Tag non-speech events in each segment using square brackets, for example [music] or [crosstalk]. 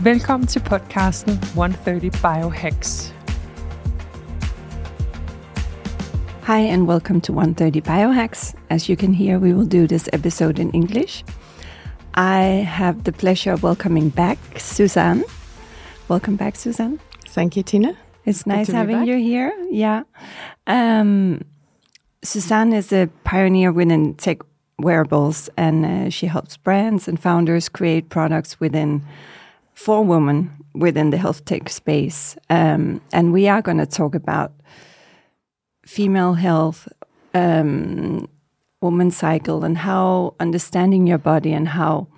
Velkommen til podcasten 130 Biohacks. Hi, and welcome to 130 Biohacks. As you can hear, we will do this episode in English. I have the pleasure of welcoming back Suzaan. Welcome back, Suzaan. Thank you, Tina. It's nice having you here. Yeah. Um, Suzaan is a pioneer within tech wearables, and uh, she helps brands and founders create products within for women within the health tech space. Um, and we are going to talk about female health, um, cycle, and how understanding your body and how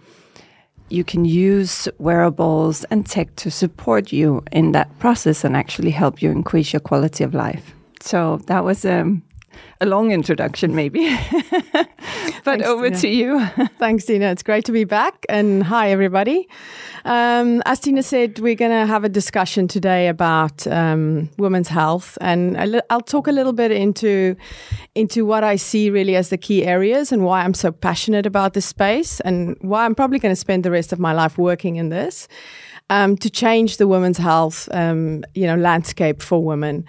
you can use wearables and tech to support you in that process and actually help you increase your quality of life. So that was um, a long introduction, maybe. [laughs] but Thanks, over Tina. to you. [laughs] Thanks, Tina. It's great to be back. And hi, everybody. Um, as Tina said, we're going to have a discussion today about um, women's health, and li- I'll talk a little bit into into what I see really as the key areas and why I'm so passionate about this space, and why I'm probably going to spend the rest of my life working in this. Um, to change the women's health, um, you know, landscape for women,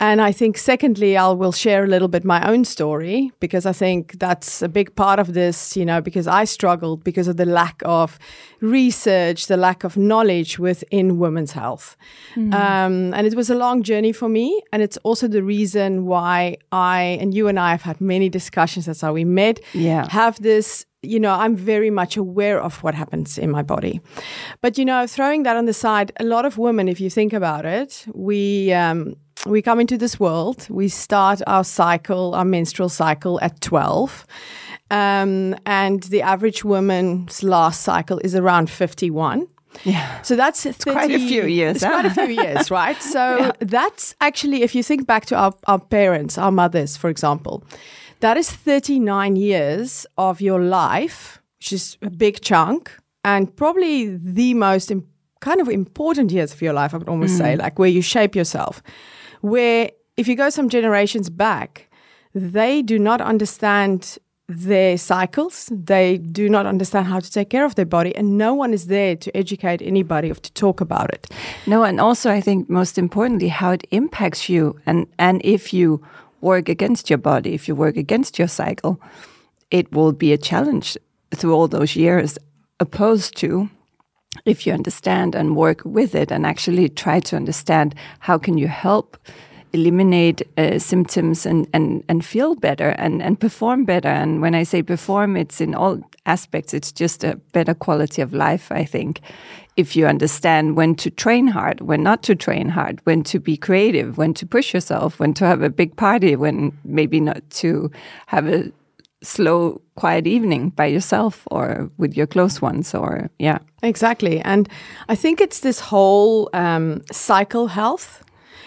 and I think, secondly, I will share a little bit my own story because I think that's a big part of this, you know, because I struggled because of the lack of research, the lack of knowledge within women's health. Um, and it was a long journey for me. And it's also the reason why I, and you and I have had many discussions. That's how we met. Yeah. Have this you know, I'm very much aware of what happens in my body. But, you know, throwing that on the side, a lot of women, if you think about it, we, um, we come into this world, we start our cycle, our menstrual cycle at 12. Um, and the average woman's last cycle is around 51. Yeah. So that's quite a few years, It's huh? quite a few years, [laughs] right? So that's actually, if you think back to our, our parents, our mothers, for example, that is 39 years of your life, which is a big chunk, and probably the most im- kind of important years of your life, I would almost say, like where you shape yourself. Where if you go some generations back, they do not understand their cycles. They do not understand how to take care of their body, and no one is there to educate anybody or to talk about it. No, and also I think most importantly how it impacts you and and if you work against your body, if you work against your cycle, it will be a challenge through all those years opposed to if you understand and work with it and actually try to understand how can you help eliminate uh, symptoms and, and, and feel better and, and perform better. And when I say perform, it's in all aspects. It's just a better quality of life, I think. If you understand when to train hard, when not to train hard, when to be creative, when to push yourself, when to have a big party, when maybe not to have a slow, quiet evening by yourself or with your close ones, or yeah. Exactly. And I think it's this whole um, cycle health.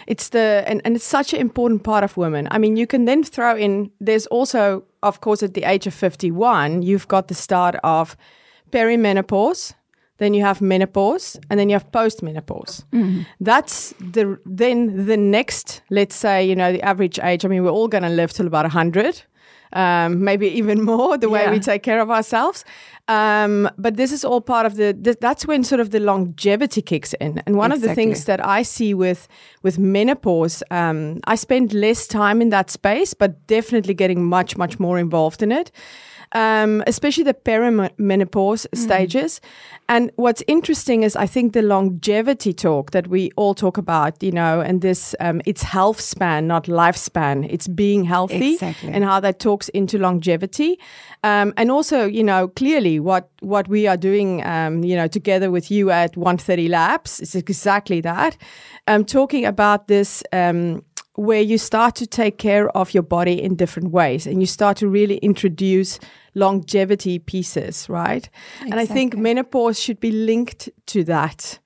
It's the, and, and it's such an important part of women. I mean, you can then throw in, there's also, of course, at the age of 51, you've got the start of perimenopause, then you have menopause, and then you have postmenopause. That's the, then the next, let's say, you know, the average age. I mean, we're all going to live till about 100. Um, maybe even [laughs] more the way Yeah. we take care of ourselves. Um, but this is all part of the, th- that's when sort of the longevity kicks in. And one of the things that I see with, with menopause, um, I spend less time in that space, but definitely getting much, much more involved in it. Um, especially the perimenopause stages. And what's interesting is I think the longevity talk that we all talk about, you know, and this, um, it's health span, not lifespan. It's being healthy Exactly. and how that talks into longevity. Um, and also, you know, clearly what, what we are doing, um, you know, together with you at 130 Labs is exactly that. Um, talking about this, um, where you start to take care of your body in different ways and you start to really introduce longevity pieces, right? And I think menopause should be linked to that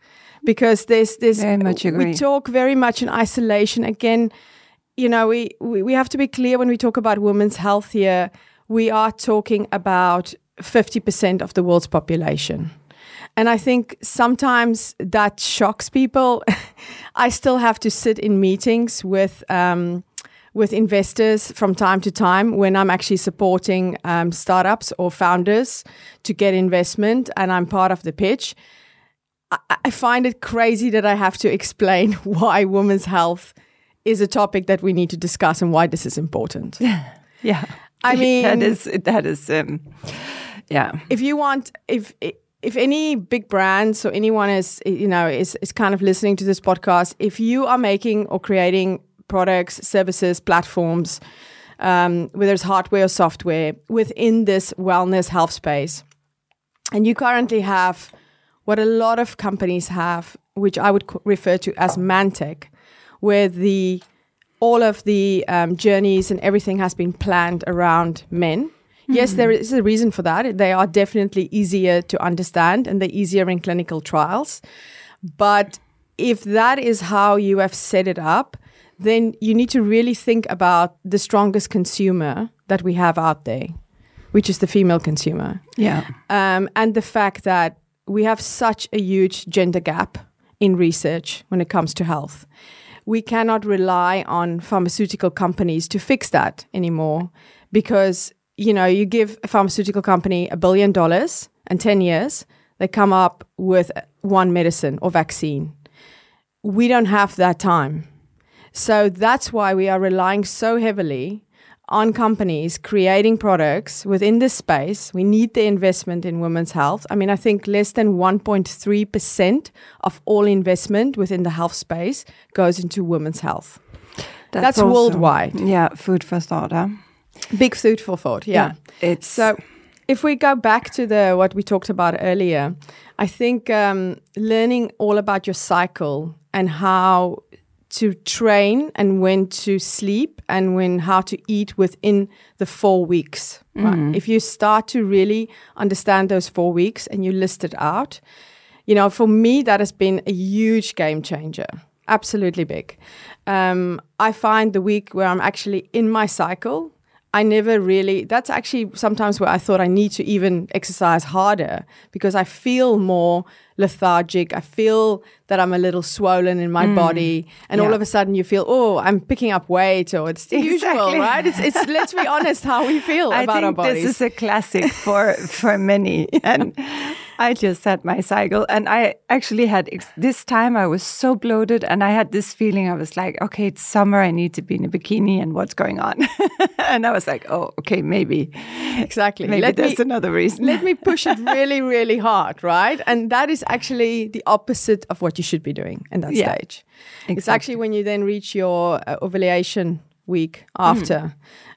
because there's there's Very much agree. we talk very much in isolation again you know we, we we have to be clear when we talk about women's health here we are talking about 50% of the world's population and i think sometimes that shocks people [laughs] i still have to sit in meetings with um, with investors from time to time when I'm actually supporting um, startups or founders to get investment and I'm part of the pitch. I, I find it crazy that I have to explain [laughs] why women's health is a topic that we need to discuss and why this is important. [laughs] Yeah. I [laughs] mean- that is that is um, yeah. if you want if if any big brands or anyone is you know is is kind of listening to this podcast if you are making or creating products services platforms um, whether it's hardware or software within this wellness health space and you currently have what a lot of companies have which i would co- refer to as mantech where the all of the um, journeys and everything has been planned around men Yes, there is a reason for that. They are definitely easier to understand and they're easier in clinical trials. But if that is how you have set it up, then you need to really think about the strongest consumer that we have out there, which is the female consumer. Yeah. Um, and the fact that we have such a huge gender gap in research when it comes to health. We cannot rely on pharmaceutical companies to fix that anymore because, you know, you give a pharmaceutical company a billion dollars and 10 years, they come up with one medicine or vaccine. We don't have that time. So that's why we are relying so heavily on companies creating products within this space. We need the investment in women's health. I mean, I think less than 1.3% of all investment within the health space goes into women's health. That's also- worldwide. Yeah, food for thought. Huh? Big food for thought. Yeah. it's So if we go back to the what we talked about earlier, I think um, learning all about your cycle and how to train and when to sleep and when how to eat within the four weeks. Right? If you start to really understand those four weeks and you list it out, you know, for me that has been a huge game changer. Absolutely big. Um, I find the week where I'm actually in my cycle I never really, that's actually sometimes where I thought I need to even exercise harder because I feel more lethargic. I feel that I'm a little swollen in my hmm. body. And all of a sudden you feel, oh, I'm picking up weight or it's the usual, right? It's, it's, let's be honest, how we feel [laughs] I about our think bodies. this is a classic for for many. [laughs] And I just had my cycle, and I actually had ex- this time. I was so bloated, and I had this feeling. I was like, okay, it's summer. I need to be in a bikini, and what's going on? [laughs] and I was like, oh, okay, maybe, exactly. maybe Let there's me, another reason. let me push it [laughs] really, really hard, right? And that is actually the opposite of what you should be doing in that Yeah, stage. It's actually when you then reach your uh, ovulation week after.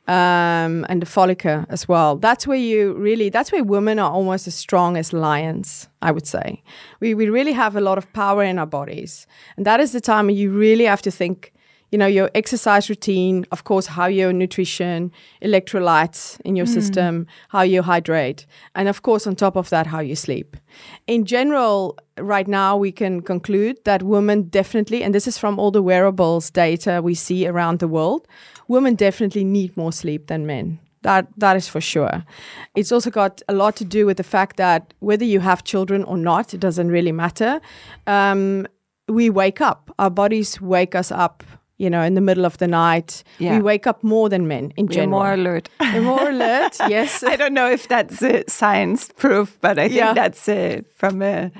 Um, and the follicle as well. That's where you really, that's where women are almost as strong as lions, I would say. We, we really have a lot of power in our bodies. And that is the time you really have to think you know your exercise routine of course how your nutrition electrolytes in your system how you hydrate and of course on top of that how you sleep in general right now we can conclude that women definitely and this is from all the wearables data we see around the world women definitely need more sleep than men that that is for sure. It's also got a lot to do with the fact that whether you have children or not, it doesn't really matter. Um, we wake up. Our bodies wake us up. You know, in the middle of the night, Yeah. we wake up more than men in We're general. more alert. We're more alert. [laughs] Yes. I don't know if that's uh, science proof, but I think Yeah. that's uh, from a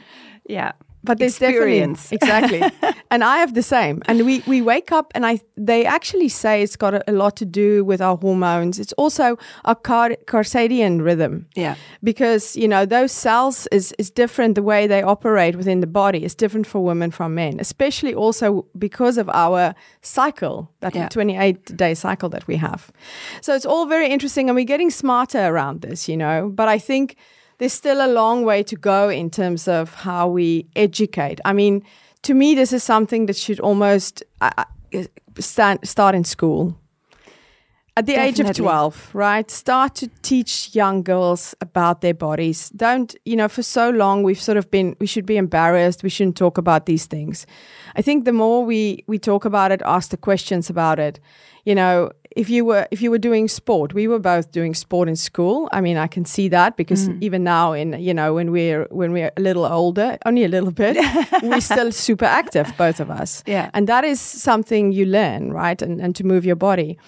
yeah. But there's experience. [laughs] exactly. And i have the same. And we we wake up and i they actually say it's got a, a lot to do with our hormones. It's also our car, circadian rhythm. Yeah. because you know those cells is is different the way they operate within the body. Is different for women from men especially also because of our cycle that Yeah. 28 day cycle that we have. So it's all very interesting and we're getting smarter around this you know. But i think there's still a long way to go in terms of how we educate. I mean to me this is something that should almost I- uh, stand, start in school. At the age of 12 right start to teach young girls about their bodies. Don't you know for so long we've sort of been we should be embarrassed. We shouldn't talk about these things. I think the more we we talk about it ask the questions about it you know if you were if you were doing sport we were both doing sport in school. I mean i can see that because mm. even now in you know when we're when we're a little older only a little bit [laughs] we're still super active both of us. Yeah. and that is something you learn right? And, and to move your body.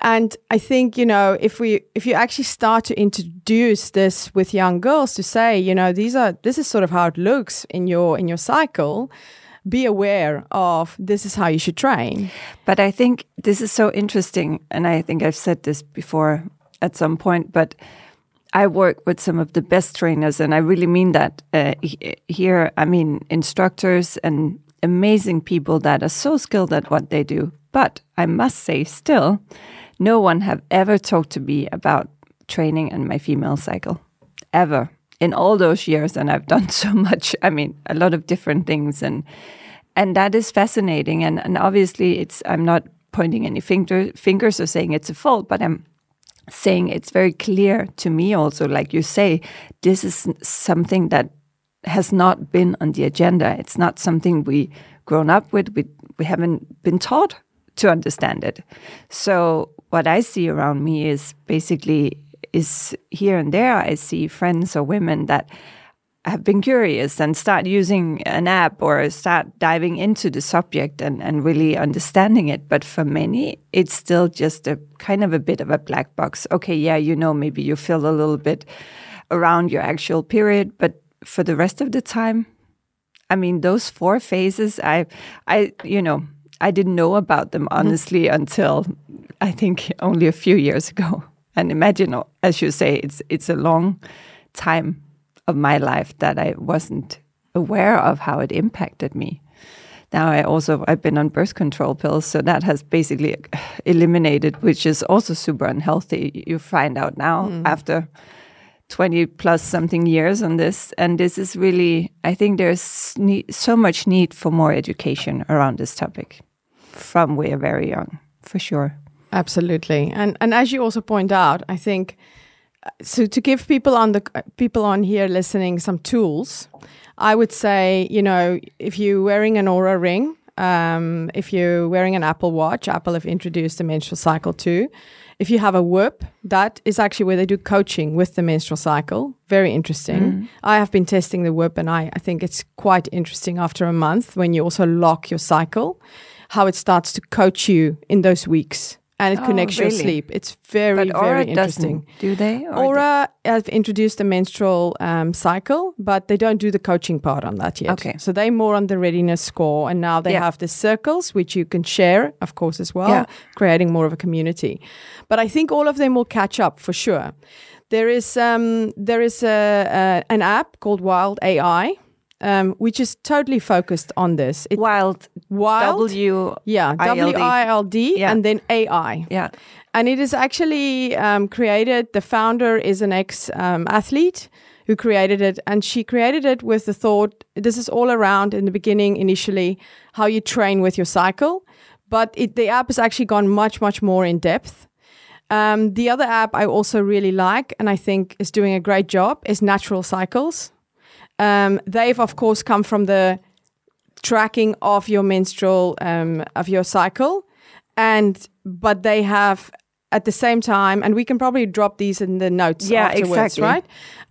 And i think you know if we if you actually start to introduce this with young girls to say you know these are this is sort of how it looks in your in your cycle be aware of this is how you should train But I think this is so interesting, and I think I've said this before at some point, but I work with some of the best trainers, and I really mean that uh, here. I mean, instructors and amazing people that are so skilled at what they do. But I must say, still, no one have ever talked to me about training and my female cycle, ever in all those years. And I've done [laughs] so much. I mean, a lot of different things, and and that is fascinating. And and obviously, it's I'm not pointing any finger, fingers or saying it's a fault, but I'm saying it's very clear to me also, like you say, this is something that has not been on the agenda. It's not something we grown up with. We we haven't been taught to understand it. So what I see around me is basically is here and there I see friends or women that have been curious and start using an app or start diving into the subject and, and really understanding it. But for many, it's still just a kind of a bit of a black box. Okay, yeah, you know, maybe you feel a little bit around your actual period, but for the rest of the time, I mean, those four phases, I, I, you know, I didn't know about them mm-hmm. honestly until I think only a few years ago. And imagine, as you say, it's it's a long time of my life that I wasn't aware of how it impacted me. Now I also I've been on birth control pills, so that has basically [sighs] eliminated, which is also super unhealthy. You find out now mm. after 20 plus something years on this and this is really i think there's need, so much need for more education around this topic from we're very young for sure Absolutely, and and as you also point out, I think uh, so. To give people on the people on here listening some tools, I would say you know if you're wearing an Oura ring, um, if you're wearing an Apple Watch, Apple have introduced the menstrual cycle too. If you have a Whoop, that is actually where they do coaching with the menstrual cycle. Very interesting. I have been testing the Whoop, and I, I think it's quite interesting after a month when you also lock your cycle, how it starts to coach you in those weeks and it Oh, connects your sleep. It's very, but very interesting. doesn't do they or Oura have introduced a menstrual um, cycle, but they don't do the coaching part on that yet. Okay. So they're more on the readiness score, and now they Yeah. have the circles, which you can share, of course, as well, Yeah. creating more of a community. But I think all of them will catch up for sure. There is um, there is a, a, an app called Wild AI, um, which is totally focused on this. It, wild Wild, w yeah, W. I L D, Yeah. and then AI. yeah And it is actually um, created, the founder is an ex um, athlete who created it. And she created it with the thought this is all around in the beginning, initially, how you train with your cycle. But it, the app has actually gone much, much more in depth. Um, the other app I also really like and I think is doing a great job is Natural Cycles. Um, they've, of course, come from the tracking of your menstrual um, of your cycle. And but they have at the same time and we can probably drop these in the notes Yeah, afterwards exactly. right?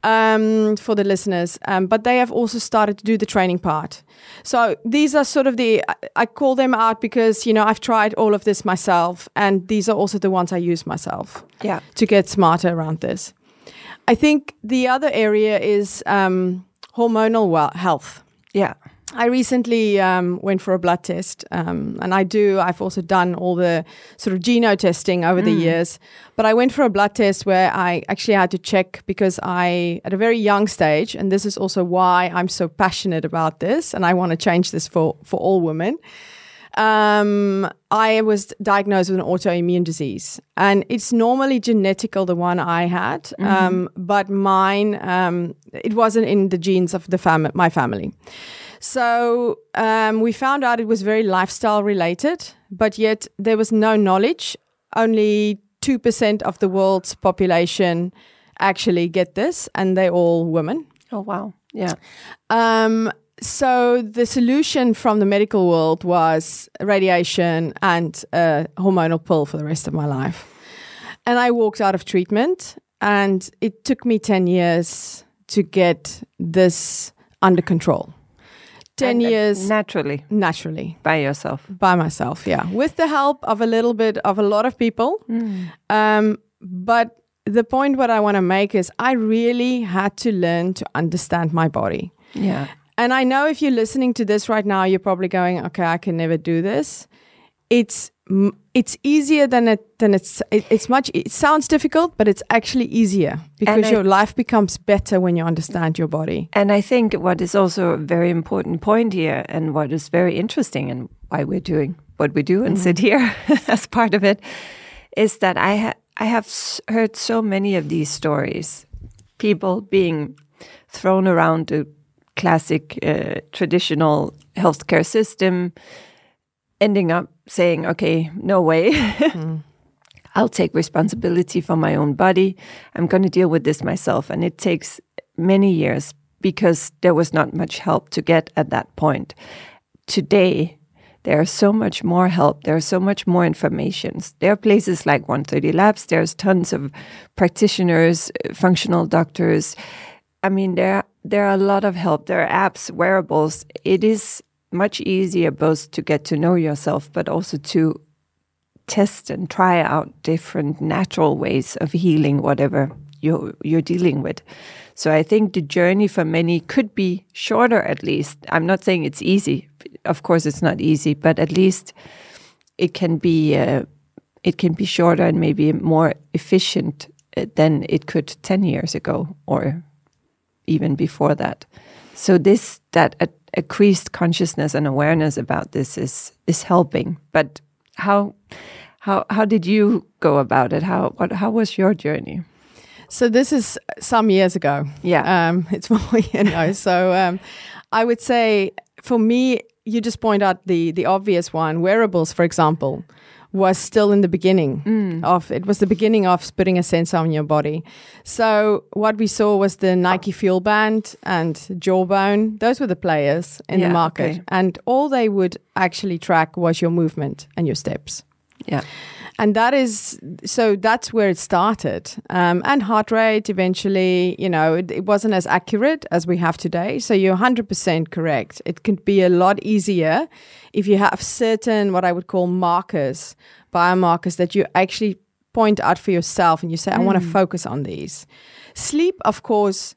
Um, for the listeners. Um, but they have also started to do the training part. So these are sort of the I- i call them out because you know i've tried all of this myself and these are also the ones i use myself yeah. to get smarter around this. I think the other area is um, hormonal well- health yeah I recently um, went for a blood test, um, and I do. I've also done all the sort of geno testing over the years, but I went for a blood test where I actually had to check because I, at a very young stage, and this is also why I'm so passionate about this, and I want to change this for for all women. Um, I was diagnosed with an autoimmune disease, and it's normally genetical, the one I had, um, but mine, um, it wasn't in the genes of the fam- my family. So um, we found out it was very lifestyle related, but yet there was no knowledge. Only 2% of the world's population actually get this, and they're all women. Oh, wow. Yeah. Um, so the solution from the medical world was radiation and a hormonal pill for the rest of my life. And I walked out of treatment, and it took me 10 years to get this under control. 10 And, uh, years Naturally, naturally by yourself. by myself, yeah, with the help of a little bit of a lot of people. Um, but the point what I want to make is I really had to learn to understand my body. Yeah. And I know if you're listening to this right now, you're probably going, "Okay, I can never do this." It's it's easier than it than it's it, it's much. It sounds difficult, but it's actually easier because I- your life becomes better when you understand your body. And I think what is also a very important point here, and what is very interesting, and why we're doing what we do and mm-hmm. sit here [laughs] as part of it, is that I ha- I have s- heard so many of these stories, people being thrown around the classic uh, traditional healthcare system, ending up saying, "Okay, no way." [laughs] I'll take responsibility for my own body. I'm going to deal with this myself. And it takes many years because there was not much help to get at that point. Today, there is so much more help. There are so much more information. There are places like 130 Labs. There's tons of practitioners, uh, functional doctors. I mean, there there are a lot of help. There are apps, wearables. It is much easier both to get to know yourself, but also to test and try out different natural ways of healing whatever you're, you're dealing with. So I think the journey for many could be shorter at least. I'm not saying it's easy. Of course, it's not easy, but at least it can be uh, it can be shorter and maybe more efficient uh, than it could 10 years ago or even before that. So this that uh, increased consciousness and awareness about this is is helping. But how how how did you go about it? How what how was your journey? So this is some years ago. Yeah. Um, [laughs] it's more, you know. So um, I would say for me, you just point out the the obvious one. Wearables, for example, was still in the beginning mm. of it was the beginning of putting a sensor on your body. So what we saw was the Nike Fuel Band and Jawbone. Those were the players in Yeah, the market, okay. and all they would actually track was your movement and your steps Yeah. And that is so that's where it started. Um, and heart rate eventually you know it, it wasn't as accurate as we have today. So you're 100% correct. It can be a lot easier if you have certain what i would call markers biomarkers that you actually point out for yourself and you say i want to focus on these. Sleep of course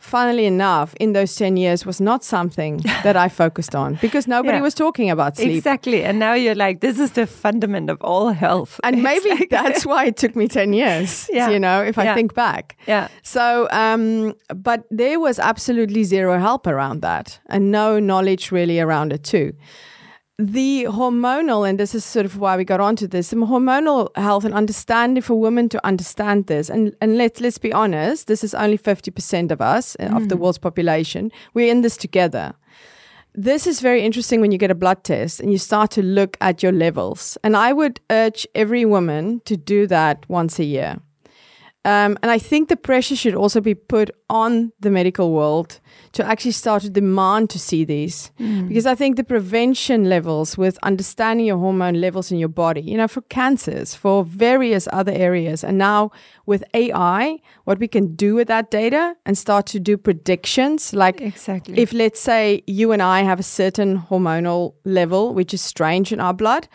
funnily enough in those 10 years was not something [laughs] that i focused on because nobody Yeah. was talking about sleep Exactly. And now you're like, this is the fundament of all health. and [laughs] maybe like- that's why it took me 10 years [laughs] Yeah. you know if i Yeah. think back Yeah. so um but there was absolutely zero help around that and no knowledge really around it too the hormonal and this is sort of why we got onto this the hormonal health and understanding for women to understand this and and let's let's be honest this is only 50% of us uh, of the world's population we're in this together this is very interesting when you get a blood test and you start to look at your levels. And I would urge every woman to do that once a year. Um, and I think the pressure should also be put on the medical world to actually start to demand to see these. Because I think the prevention levels with understanding your hormone levels in your body, you know, for cancers, for various other areas, and now with AI, what we can do with that data and start to do predictions like Exactly. if let's say you and I have a certain hormonal level which is strange in our blood,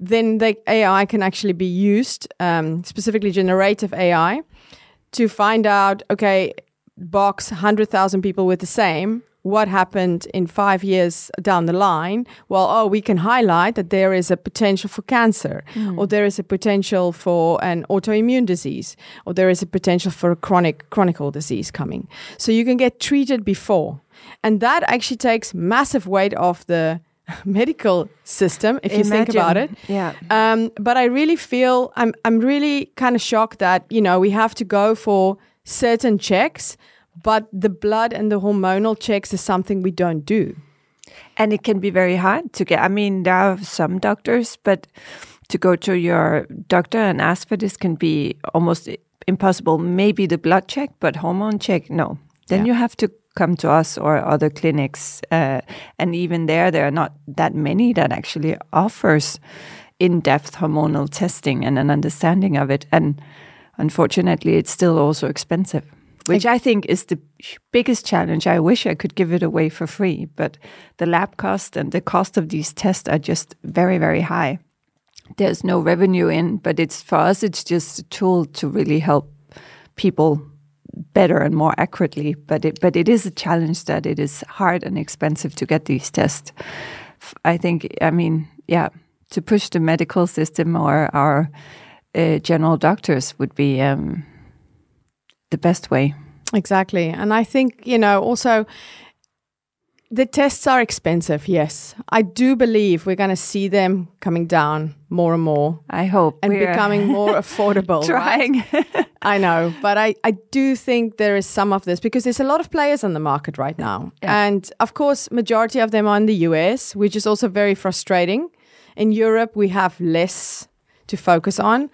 then the AI can actually be used, um, specifically generative AI, to find out okay, box hundred thousand people with the same. What happened in five years down the line? Well, oh, we can highlight that there is a potential for cancer, or there is a potential for an autoimmune disease, or there is a potential for a chronic chronical disease coming. So you can get treated before, and that actually takes massive weight off the [laughs] medical system if you think about it. Yeah. Um, but I really feel I'm I'm really kind of shocked that you know we have to go for certain checks, but the blood and the hormonal checks is something we don't do. And it can be very hard to get. I mean, there are some doctors, but to go to your doctor and ask for this can be almost impossible. Maybe the blood check, but hormone check, no. Then Yeah. you have to come to us or other clinics, uh, and even there, there are not that many that actually offers in-depth hormonal testing and an understanding of it. And unfortunately, it's still also expensive, which I think is the biggest challenge. I wish I could give it away for free, but the lab cost and the cost of these tests are just very, very high. There's no revenue in, but it's for us, it's just a tool to really help people better and more accurately. But it, but it is a challenge that it is hard and expensive to get these tests. I think, I mean, yeah, to push the medical system or our uh, general doctors would be um, the best way. Exactly. And I think, you know, also the tests are expensive, yes. I do believe we're going to see them coming down more and more I hope and becoming more [laughs] affordable. right? trying. [laughs] I know, but I, I do think there is some of this because there's a lot of players on the market right now. Yeah. And of course, majority of them are in the US, which is also very frustrating. In Europe, we have less to focus on.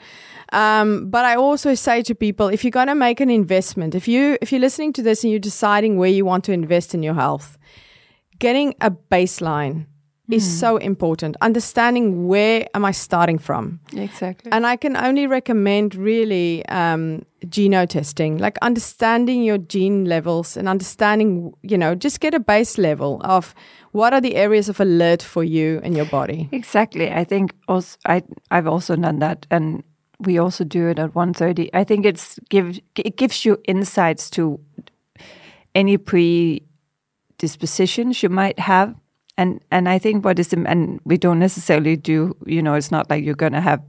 Um, but I also say to people, if you're going to make an investment, if you if you're listening to this and you're deciding where you want to invest in your health, getting a baseline is so important. Understanding where am I starting from, exactly. and I can only recommend really um, geno testing, like understanding your gene levels and understanding, you know, just get a base level of what are the areas of alert for you and your body. Exactly. I think also I I've also done that, and we also do it at one thirty. I think it's give it gives you insights to any predispositions you might have, and and I think what is and we don't necessarily do. You know, it's not like you're gonna have.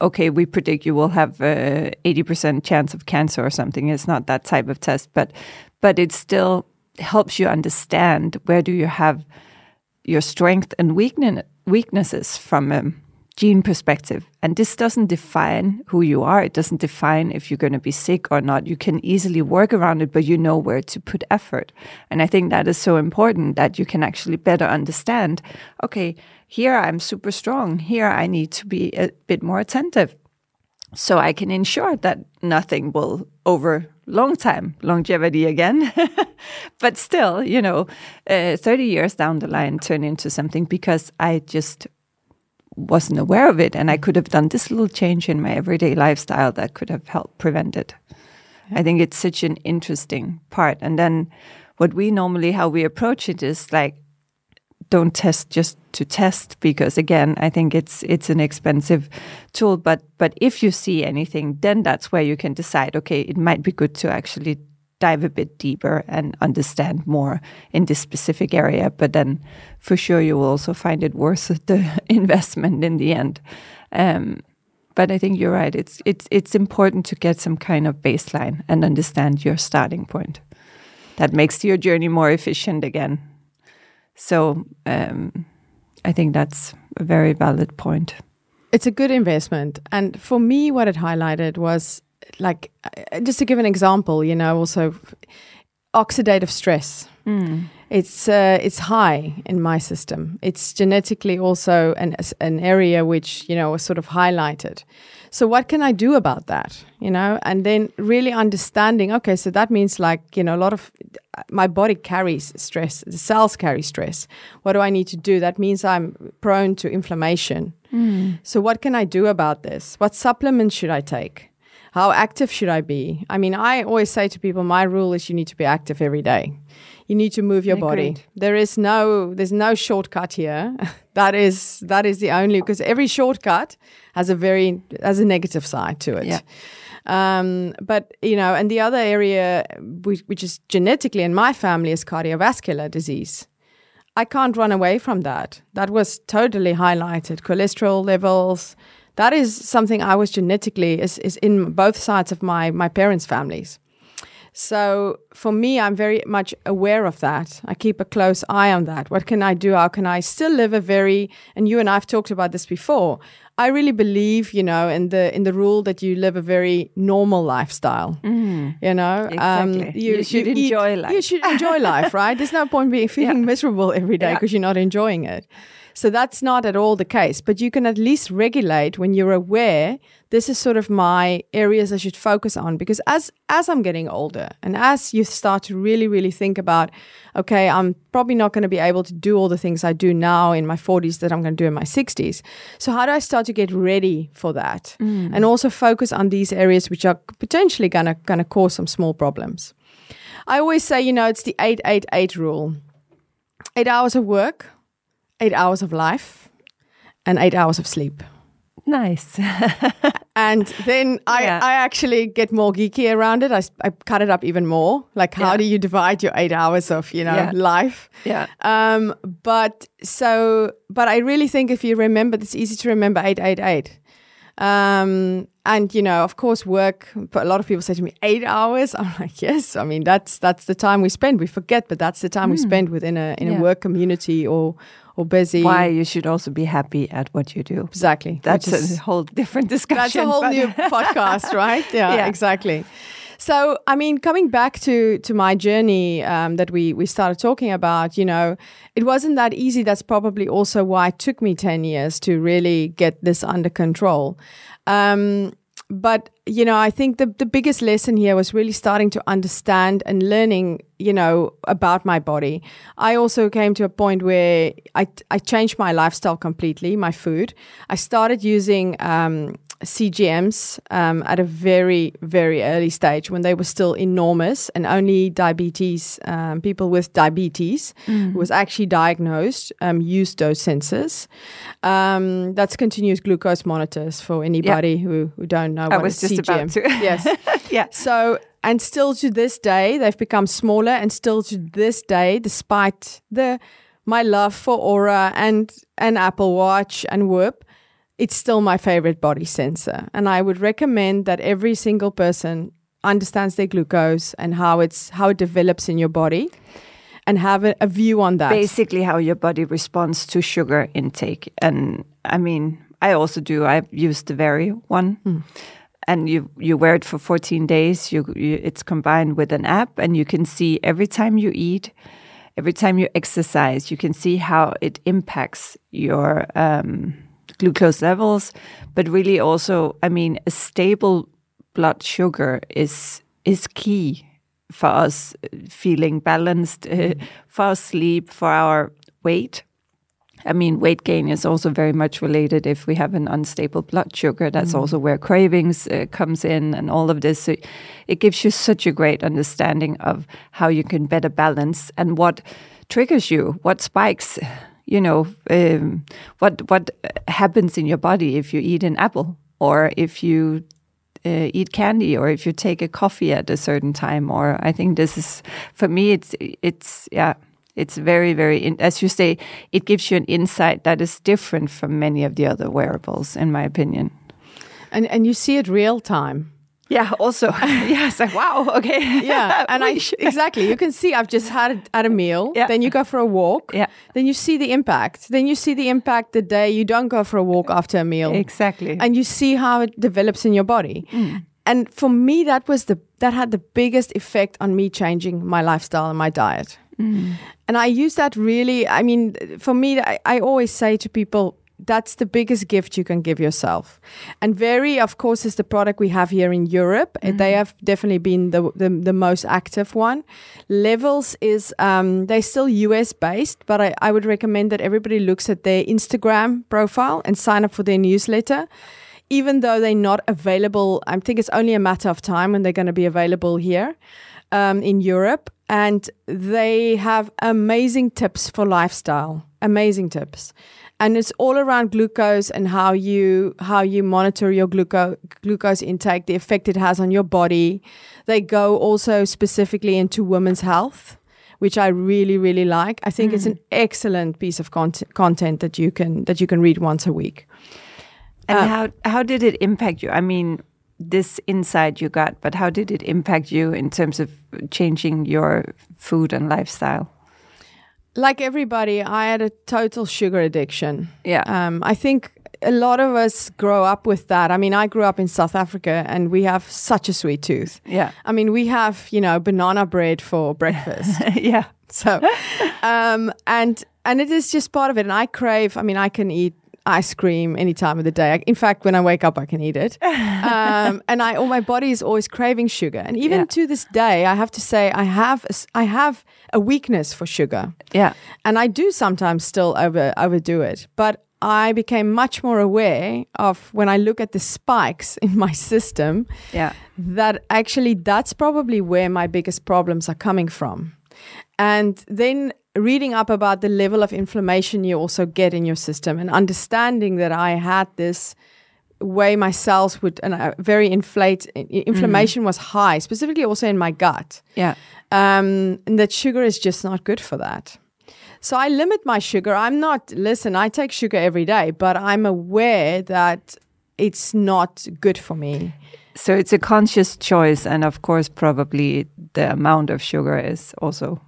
Okay, we predict you will have a eighty percent chance of cancer or something. It's not that type of test, but but it's still helps you understand where do you have your strength and weakne- weaknesses from a gene perspective. And this doesn't define who you are. It doesn't define if you're going to be sick or not. You can easily work around it, but you know where to put effort. And I think that is so important that you can actually better understand okay, here I'm super strong. Here I need to be a bit more attentive so I can ensure that nothing will over long time longevity again. [laughs] but still, you know, uh, 30 years down the line turn into something because I just wasn't aware of it and I could have done this little change in my everyday lifestyle that could have helped prevent it. I think it's such an interesting part. And then what we normally, how we approach it is like, don't test just to test because again i think it's it's an expensive tool. But but if you see anything then that's where you can decide okay it might be good to actually dive a bit deeper and understand more in this specific area. But then for sure you will also find it worth [laughs] the investment in the end. Um, but i think you're right. It's it's it's important to get some kind of baseline and understand your starting point. That makes your journey more efficient again so um, I think that's a very valid point. It's a good investment. And for me, what it highlighted was like, uh, just to give an example, you know, also oxidative stress. It's uh, it's high in my system. It's genetically also an an area which you know was sort of highlighted. So what can I do about that? You know, and then really understanding. Okay, so that means like you know a lot of my body carries stress. The cells carry stress. What do I need to do? That means I'm prone to inflammation. So what can I do about this? What supplements should I take? How active should I be? I mean, I always say to people, my rule is you need to be active every day. You need to move your body. There is no there's no shortcut here. [laughs] that is that is the only because every shortcut has a very has a negative side to it. Yeah. Um, but you know, and the other area which, which is genetically in my family is cardiovascular disease. I can't run away from that. That was totally highlighted. Cholesterol levels. That is something I was genetically is, is in both sides of my my parents' families. So for me, I'm very much aware of that. I keep a close eye on that. What can I do? How can I still live a very, and you and I have talked about this before. I really believe, you know, in the in the rule that you live a very normal lifestyle. Mm. You know, exactly. Um, you, you, should you enjoy eat, life. You should enjoy life, right? There's no point being [laughs] feeling yeah. miserable every day because yeah. you're not enjoying it. So that's not at all the case. But you can at least regulate when you're aware this is sort of my areas I should focus on because as as I'm getting older and as you start to really really think about okay I'm probably not going to be able to do all the things I do now in my 40s that I'm going to do in my 60s so how do I start to get ready for that mm. and also focus on these areas which are potentially going to going to cause some small problems I always say you know it's the 888 rule 8 hours of work 8 hours of life and 8 hours of sleep Nice. [laughs] and then I, yeah. I actually get more geeky around it. I, I cut it up even more. Like, how yeah. do you divide your eight hours of, you know, yeah. life? Yeah. Um, but so, but I really think if you remember, it's easy to remember 888. Um, and you know, of course, work. But a lot of people say to me, eight hours. I'm [laughs] like, yes. I mean, that's that's the time we spend. We forget, but that's the time mm. we hmm. spend within a in a work community or or busy. Why you should also be happy at what you do. Exactly. That's is, a whole different discussion. That's a whole new [laughs] podcast, right? Yeah, yeah, exactly. So, I mean, coming back to to my journey um, that we we started talking about, you know, it wasn't that easy. That's probably also why it took me ten years to really get this under control. Um, but you know i think the, the biggest lesson here was really starting to understand and learning you know about my body. I also came to a point where i, I changed my lifestyle completely my food. I started using um, CGMs um, at a very, very early stage when they were still enormous and only diabetes, um, people with diabetes mm. was actually diagnosed um, used those sensors. Um, that's continuous glucose monitors for anybody who, who don't know I what was just CGM. about to. yes. [laughs] yeah. So, and still to this day, they've become smaller and still to this day, despite the my love for Oura and, and Apple Watch and Whoop, it's still my favorite body sensor. And I would recommend that every single person understands their glucose and how it's how it develops in your body and have a, a view on that. Basically how your body responds to sugar intake. And I mean, I also do. I've used the Veri one. Mm. And you you wear it for 14 days. You, you it's combined with an app and you can see every time you eat every time you exercise, you can see how it impacts your um, glucose levels, but really also, I mean, a stable blood sugar is is key for us feeling balanced, uh, for our sleep, for our weight. I mean, weight gain is also very much related. If we have an unstable blood sugar, that's mm. also where cravings uh, comes in, and all of this. So it gives you such a great understanding of how you can better balance and what triggers you, what spikes you know um, what what happens in your body if you eat an apple or if you uh, eat candy or if you take a coffee at a certain time or i think this is for me it's it's yeah it's very very in, as you say it gives you an insight that is different from many of the other wearables in my opinion. And and you see it real time yeah, also. [laughs] yes. Wow. Okay. Yeah. [laughs] And I, exactly. You can see I've just had, had a meal. Yeah. Then you go for a walk. Yeah. Then you see the impact. Then you see the impact the day you don't go for a walk after a meal. Exactly. And you see how it develops in your body. Mm. And for me, that was the, that had the biggest effect on me changing my lifestyle and my diet. Mm. And I use that really, I mean, for me, I, I always say to people, that's the biggest gift you can give yourself. And Veri, of course, is the product we have here in Europe. Mm-hmm. They have definitely been the, the, the most active one. Levels is um, they're still US based, but I, I would recommend that everybody looks at their Instagram profile and sign up for their newsletter. Even though they're not available, I think it's only a matter of time when they're going to be available here um, in Europe. And they have amazing tips for lifestyle. Amazing tips and it's all around glucose and how you how you monitor your glucose glucose intake, the effect it has on your body. They go also specifically into women's health, which I really really like. I think mm. it's an mm. excellent piece of content content that you can that you can read once a week. And uh, how how did it impact you? I mean, this insight you got, but how did it impact you in terms of changing your food and lifestyle? Like everybody, I had a total sugar addiction. Yeah. Um, I think a lot of us grow up with that. I mean, I grew up in South Africa and we have such a sweet tooth. Yeah. I mean, we have, you know, banana bread for breakfast. [laughs] yeah. so, um, and, and it is just part of it. And I crave, I mean, I can eat ice cream any time of the day. In fact, when I wake up, I can eat it. [laughs] Um, and I, all my body is always craving sugar. And even Yeah. to this day, I have to say, I have, a I have a weakness for sugar. Yeah. And I do sometimes still over overdo it. But I became much more aware of when I look at the spikes [laughs] in my system Yeah. that actually that's probably where my biggest problems are coming from. And then reading up about the level of inflammation you also get in your system and understanding that I had this way my cells would and uh, very inflate inflammation was high specifically also in my gut Yeah. um, and that sugar is just not good for that. So I limit my sugar. I'm not, listen, I take sugar every day, but I'm aware that it's not good for me. So it's a conscious choice, and of course, probably the amount of sugar is also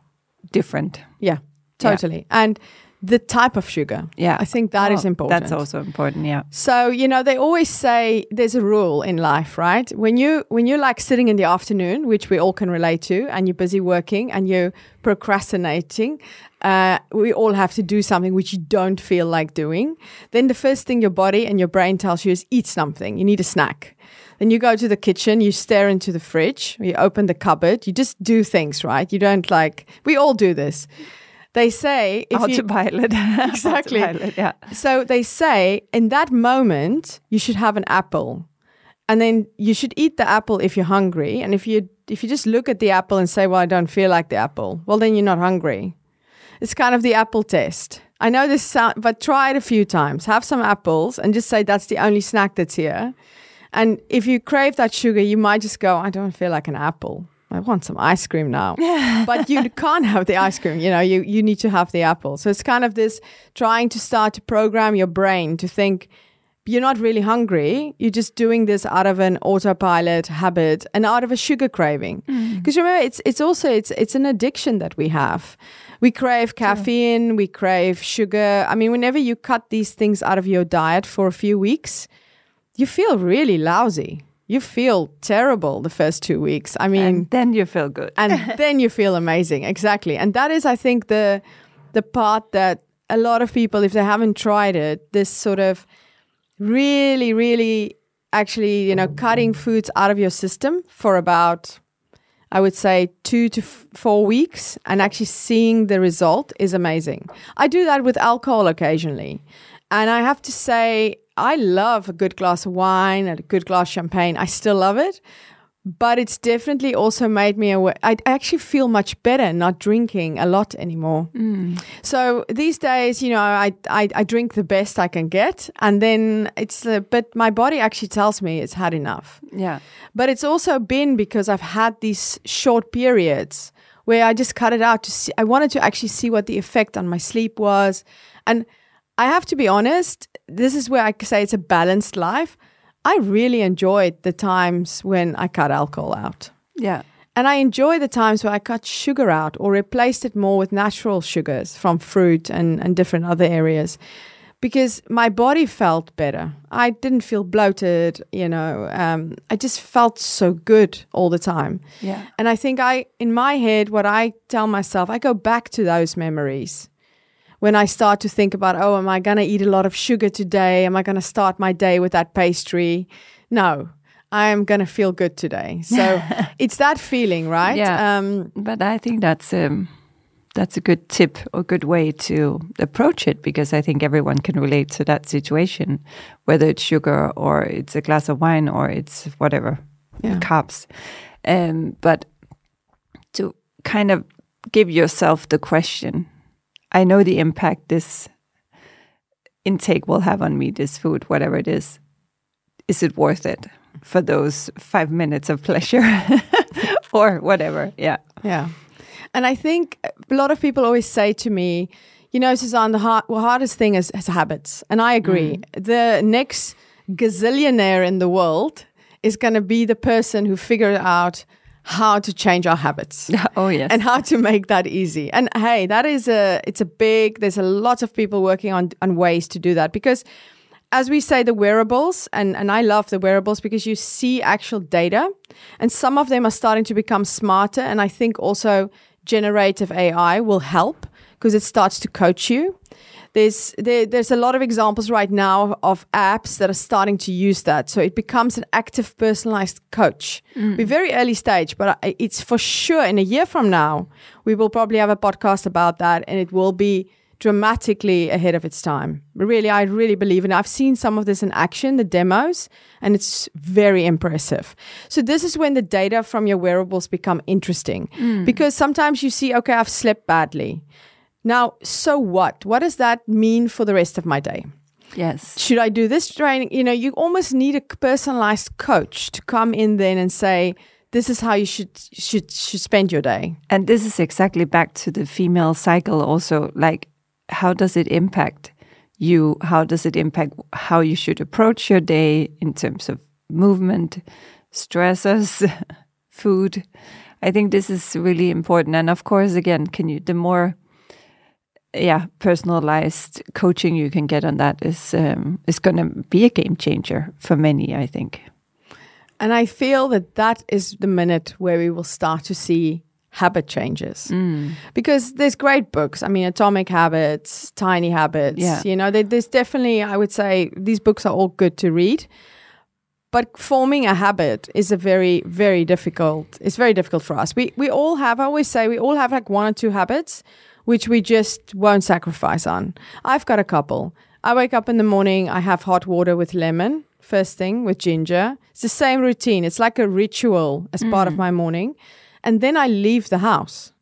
different. Yeah, totally. And the type of sugar. Yeah. I think that is Oh, important. That's also important. Yeah. So, you know, they always say there's a rule in life, right? When you when you're like sitting in the afternoon, which we all can relate to, and you're busy working and you're procrastinating, uh, we all have to do something which you don't feel like doing. Then the first thing your body and your brain tells you is eat something. You need a snack. Then you go to the kitchen, you stare into the fridge, you open the cupboard, you just do things, right? You don't like, we all do this. They say if [laughs] you, Autopilot. [laughs] Exactly. Autopilot, yeah. so they say in that moment you should have an apple. And then you should eat the apple if you're hungry. And if you if you just look at the apple and say, Well, I don't feel like the apple, well then you're not hungry. It's kind of the apple test. I know this sound but try it a few times. Have some apples and just say that's the only snack that's here. And if you crave that sugar, you might just go, I don't feel like an apple. I want some ice cream now. [laughs] but you can't have the ice cream, you know, you, you need to have the apple. So it's kind of this trying to start to program your brain to think you're not really hungry. You're just doing this out of an autopilot habit and out of a sugar craving. Mm. Because remember, it's it's also it's it's an addiction that we have. We crave caffeine, we crave sugar. I mean, whenever you cut these things out of your diet for a few weeks, you feel really lousy. You feel terrible the first two weeks. I mean, And then you feel good. and [laughs] then you feel amazing exactly and that is i think the the part that a lot of people if they haven't tried it this sort of really really actually you know cutting foods out of your system for about i would say 2 to f- 4 weeks and actually seeing the result is amazing i do that with alcohol occasionally and i have to say i love a good glass of wine and a good glass of champagne i still love it but it's definitely also made me aware. I actually feel much better not drinking a lot anymore. So these days, you know, I, I I drink the best I can get, and then it's. Uh, but my body actually tells me it's had enough. Yeah. But it's also been because I've had these short periods where I just cut it out to see. I wanted to actually see what the effect on my sleep was, and I have to be honest. This is where I say it's a balanced life. I really enjoyed the times when I cut alcohol out. Yeah. And I enjoy the times where I cut sugar out or replaced it more with natural sugars from fruit and, and different other areas because my body felt better. I didn't feel bloated, you know. Um, I just felt so good all the time. Yeah. And I think I, in my head, what I tell myself, I go back to those memories when I start to think about, oh, am I going to eat a lot of sugar today? Am I going to start my day with that pastry? No, I am going to feel good today. So [laughs] it's that feeling, right? Yeah. Um, But I think that's um, that's a good tip or good way to approach it because I think everyone can relate to that situation, whether it's sugar or it's a glass of wine or it's whatever Yeah. carbs. Um, but to kind of give yourself the question, I know the impact this intake will have on me, this food, whatever it is. Is it worth it for those five minutes of pleasure [laughs] or whatever? Yeah. Yeah. And I think a lot of people always say to me, you know, Suzaan, the hard, well, hardest thing is, is habits. And I agree. Mm. The next gazillionaire in the world is going to be the person who figured out how to change our habits. [laughs] Oh yes. And how to make that easy. And hey, that is a it's a big there's a lot of people working on on ways to do that because as we say the wearables and and I love the wearables because you see actual data and some of them are starting to become smarter and I think also generative AI will help because it starts to coach you there's there, there's a lot of examples right now of apps that are starting to use that. So it becomes an active personalized coach. Mm. we're very early stage but it's for sure in a year from now we will probably have a podcast about that and it will be dramatically ahead of its time. Really i really believe and i've seen some of this in action the demos and it's very impressive. So this is when the data from your wearables become interesting. Because sometimes you see okay i've slept badly now, so what? What does that mean for the rest of my day? yes. Should I do this training? You know, you almost need a personalized coach to come in then and say, this is how you should should should spend your day. And this is exactly back to the female cycle also like how does it impact you? How does it impact how you should approach your day in terms of movement, stressors, [laughs] food? I think this is really important. And of course, again, can you the more yeah personalized coaching you can get on that is um, is going to be a game changer for many. I think. And I feel that that is the minute where we will start to see habit changes. Because there's great books. I mean, Atomic Habits, Tiny Habits. Yeah. You know, there's definitely, I would say, these books are all good to read. But forming a habit is a very, very difficult. It's very difficult for us. We we all have. I always say we all have like one or two habits, which we just won't sacrifice on. I've got a couple. I wake up in the morning. I have hot water with lemon first thing with ginger. It's the same routine. It's like a ritual as part of my morning, and then I leave the house.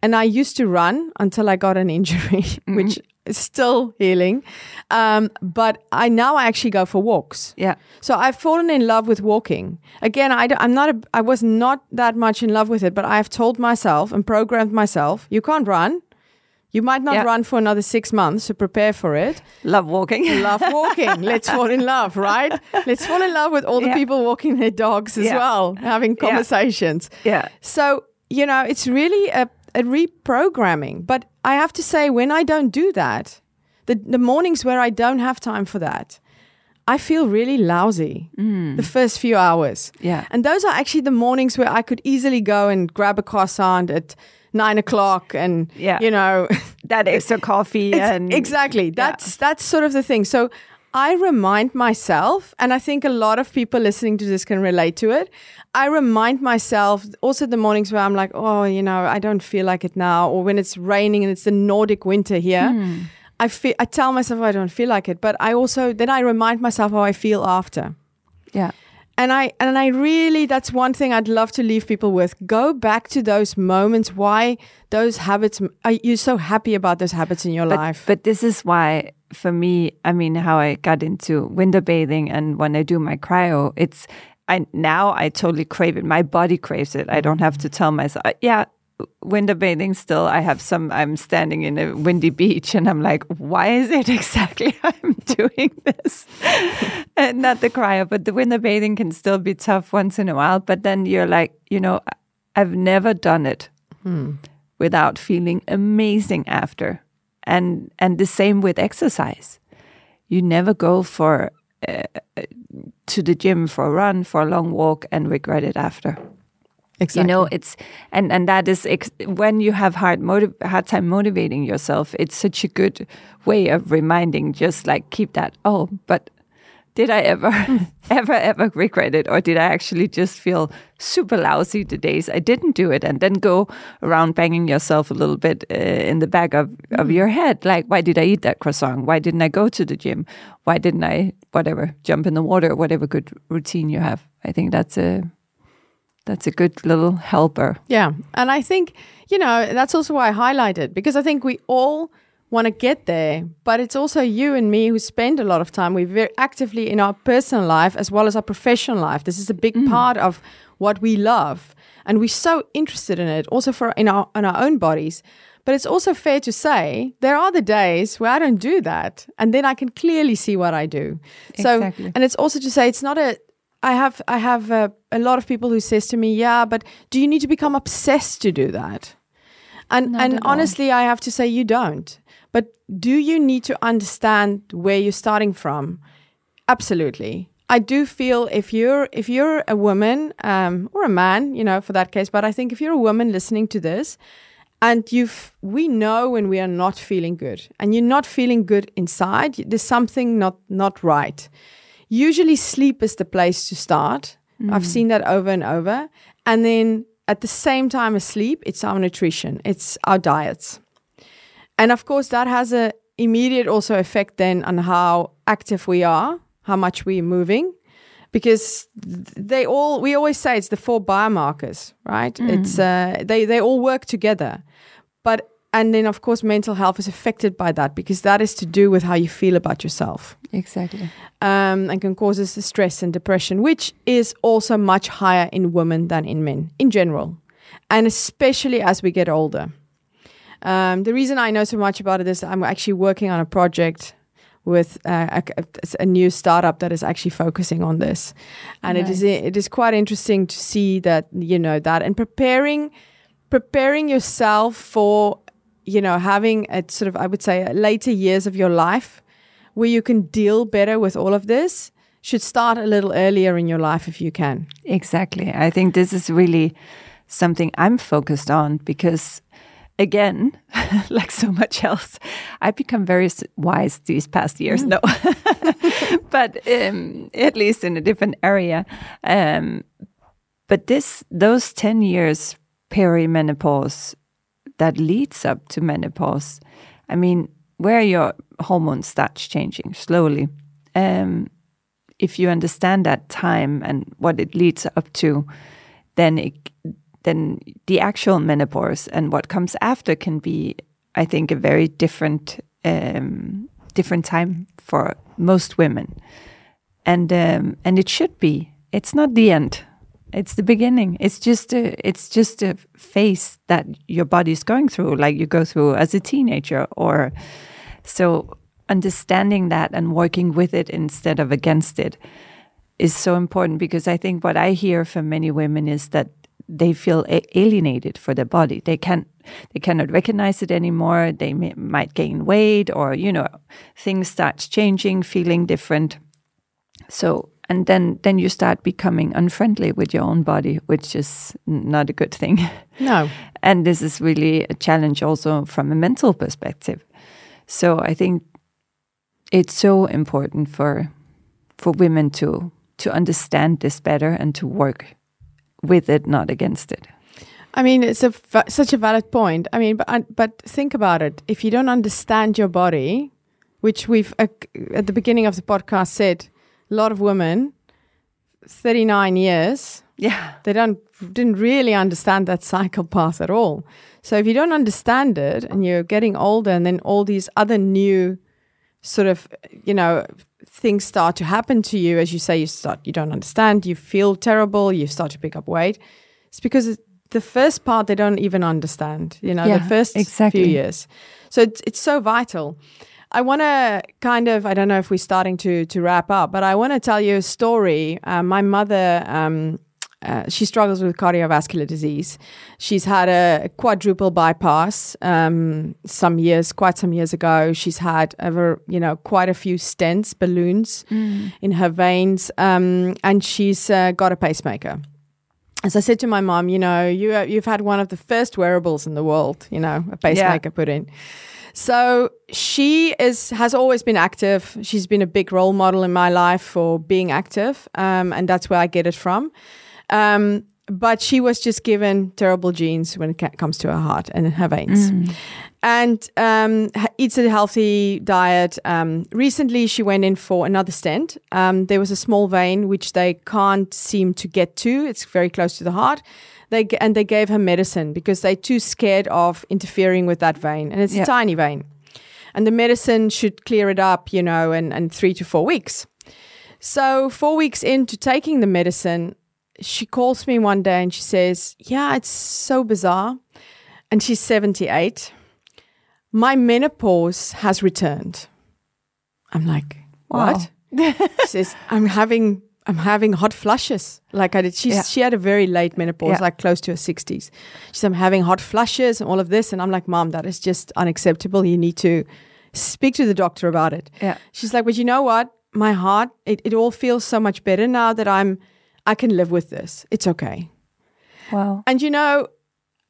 And I used to run until I got an [laughs] injury, which is still healing. Um, but I now I actually go for walks. Yeah. So I've fallen in love with walking. Again, I, am not. A, I was not that much in love with it, but I have told myself and programmed myself: you can't run. You might not Yeah. run for another six months to prepare for it. Love walking. [laughs] Love walking. Let's fall in love, right? Let's fall in love with all the Yeah. people walking their dogs as Yeah. well, having conversations. yeah. So, you know, it's really a, a reprogramming. But I have to say, when I don't do that, the, the mornings where I don't have time for that, I feel really lousy mm. the first few hours. Yeah. And those are actually the mornings where I could easily go and grab a croissant at nine o'clock and, Yeah. you know, [laughs] That extra coffee and exactly. That's that's sort of the thing. So I remind myself, and I think a lot of people listening to this can relate to it. I remind myself also the mornings where I'm like, oh, you know, I don't feel like it now, or when it's raining and it's the Nordic winter here. Hmm. I feel I tell myself I don't feel like it, but I also then I remind myself how I feel after. yeah. And I and I really that's one thing I'd love to leave people with. Go back to those moments why those habits are you so happy about those habits in your but, life. But this is why, for me, I mean, how I got into winter bathing and when I do my cryo, it's I now I totally crave it. My body craves it. I don't have to tell myself, yeah, winter bathing still. I have some. I'm standing in a windy beach and I'm like, why is it [laughs] exactly [laughs] I'm doing this? [laughs] and not the cryo, but the winter bathing can still be tough once in a while. But then you're like, you know, I've never done it without feeling amazing after. And and the same with exercise. You never go for uh, to the gym for a run, for a long walk, and regret it after. Exactly. You know, it's and and that is when you have hard hard time motivating yourself. It's such a good way of reminding. Just like keep that. Oh, but did I ever, [laughs] ever, ever regret it, or did I actually just feel super lousy the days I didn't do it, and then go around banging yourself a little bit uh, in the back of of your head, like why did I eat that croissant? Why didn't I go to the gym? Why didn't I whatever jump in the water? Whatever good routine you have, I think that's a that's a good little helper. Yeah. And I think, you know, that's also why I highlight it because I think we all want to get there, but it's also you and me who spend a lot of time. We're very actively in our personal life as well as our professional life. This is a big mm. part of what we love. And we're so interested in it also for in our in our own bodies. But it's also fair to say there are the days where I don't do that. And then I can clearly see what I do. So and it's also to say it's not a I have I have uh, a lot of people who says to me, "Yeah, but do you need to become obsessed to do that?" And Not and at all. honestly, I have to say you don't. But do you need to understand where you're starting from? Absolutely. I do feel if you're if you're a woman um, or a man, you know, for that case, but I think if you're a woman listening to this, and you've we know when we are not feeling good, and you're not feeling good inside, there's something not not right. Usually, sleep is the place to start. I've seen that over and over, and then at the same time as sleep, it's our nutrition, it's our diets. And of course, that has a immediate also effect then on how active we are, how much we're moving, because they all we always say it's the four biomarkers, right? It's uh, they they all work together, but and then of course mental health is affected by that because that is to do with how you feel about yourself Exactly. um, and can cause us stress and depression, which is also much higher in women than in men in general, and especially as we get older. Um, the reason I know so much about it is I'm actually working on a project with uh, a, a- a new startup that is actually focusing on this, and it is it is quite interesting to see that you know that and preparing preparing yourself for you know having a sort of I would say later years of your life where you can deal better with all of this should start a little earlier in your life if you can. Exactly. I think this is really something I'm focused on because, again, [laughs] like so much else, I've become very wise these past years. No, [laughs] but um, at least in a different area. Um, but this, those ten years perimenopause that leads up to menopause, I mean, where your hormones start changing slowly. Um, if you understand that time and what it leads up to, then it, then the actual menopause and what comes after can be, I think, a very different um, different time for most women, and um, and it should be. It's not the end. It's the beginning. It's just a it's just a phase that your body is going through, like you go through as a teenager, or so understanding that and working with it instead of against it is so important because I think what I hear from many women is that they feel alienated for their body. They can't, they cannot recognize it anymore. They may, might gain weight, or you know, things start changing, feeling different. So, and then then you start becoming unfriendly with your own body, which is not a good thing. [laughs] No. and this is really a challenge also from a mental perspective. So I think it's so important for for women to to understand this better and to work with it, not against it. I mean, it's a such a valid point. I mean, but uh, but think about it. If you don't understand your body, which we've uh, at the beginning of the podcast said, a lot of women, thirty nine years, Yeah, they don't didn't really understand that cycle path at all. So if you don't understand it and you're getting older, and then all these other new sort of you know things start to happen to you, as you say, you start you don't understand, you feel terrible, you start to pick up weight. It's because it- the first part they don't even understand. You know, Yeah, the first exactly. few years. So it's it's so vital. I want to kind of, I don't know if we're starting to to wrap up, but I want to tell you a story. Uh, my mother, um, uh, she struggles with cardiovascular disease. She's had a quadruple bypass um, some years, quite some years ago. She's had over, you know, quite a few stents, balloons in her veins, um, and she's uh, got a pacemaker as I said to my mom, you know, you you've had one of the first wearables in the world, you know, a pacemaker put in. So she is has always been active. She's been a big role model in my life for being active, um, and that's where I get it from. Um, but she was just given terrible genes when it comes to her heart and her veins. And um, eats a healthy diet. Um, recently, she went in for another stent. Um, there was a small vein which they can't seem to get to. It's very close to the heart. They and they gave her medicine because they're too scared of interfering with that vein, and it's Yeah. a tiny vein. And the medicine should clear it up, you know, in, in three to four weeks. So four weeks into taking the medicine, she calls me one day and she says, "Yeah, it's so bizarre." And she's seventy-eight. My menopause has returned. I'm like, Wow. what? she says, I'm having I'm having hot flushes. Like I did. She's, Yeah. She had a very late menopause, Yeah. like close to her 60s. She's, I'm having hot flushes and all of this. And I'm like, Mom, that is just unacceptable. You need to speak to the doctor about it. Yeah. She's like, but you know what? My heart, it, it all feels so much better now that I'm, I can live with this. It's okay. Wow. And you know,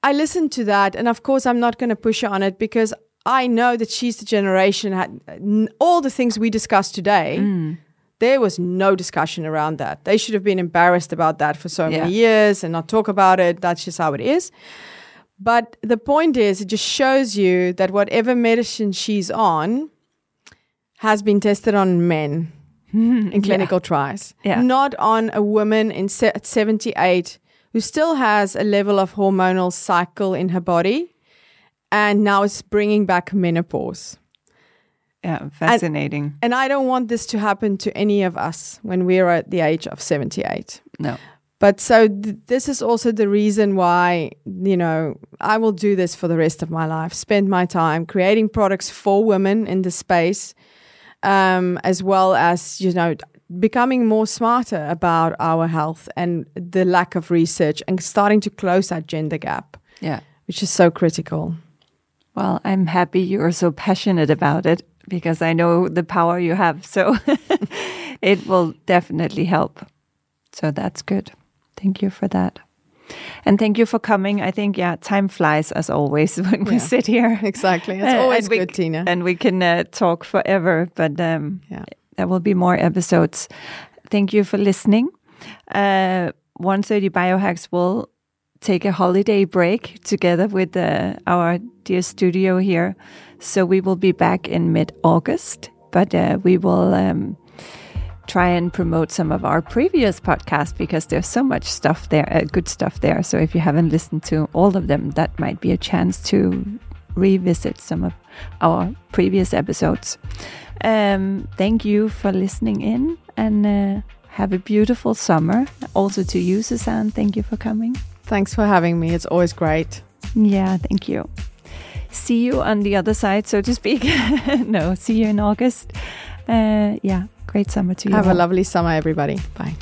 I listened to that, and of course, I'm not going to push her on it because I know that she's the generation had all the things we discussed today. Mm. There was no discussion around that. They should have been embarrassed about that for so Yeah. many years and not talk about it. That's just how it is. But the point is, it just shows you that whatever medicine she's on has been tested on men [laughs] in clinical trials, Yeah. not on a woman in se- at 78 who still has a level of hormonal cycle in her body and now it's bringing back menopause. Yeah. Fascinating. And I don't want this to happen to any of us when we're at the age of 78. no. But so th- this is also the reason why, you know, I will do this for the rest of my life, spend my time creating products for women in the space, um, as well as, you know, becoming more smarter about our health and the lack of research and starting to close that gender gap, Yeah. which is so critical. Well, I'm happy you are so passionate about it because I know the power you have. So [laughs] it will definitely help. So that's good. Thank you for that. And thank you for coming. I think, yeah, time flies as always [laughs] when we sit here. Exactly. It's Uh, always and we good, Tina. And we can uh, talk forever, but um, Yeah. there will be more episodes. Thank you for listening. Uh, 130 Biohacks will take a holiday break together with uh, our dear studio here. So we will be back in mid August, but uh, we will um, try and promote some of our previous podcasts because there's so much stuff there, uh, good stuff there. So if you haven't listened to all of them, that might be a chance to revisit some of our previous episodes. Um, thank you for listening in and uh, have a beautiful summer. Also to you, Suzaan, thank you for coming. Thanks for having me. It's always great. Yeah, thank you. See you on the other side, so to speak. [laughs] no, see you in August. Uh, yeah, great summer to you. Have a lovely summer, everybody. Bye.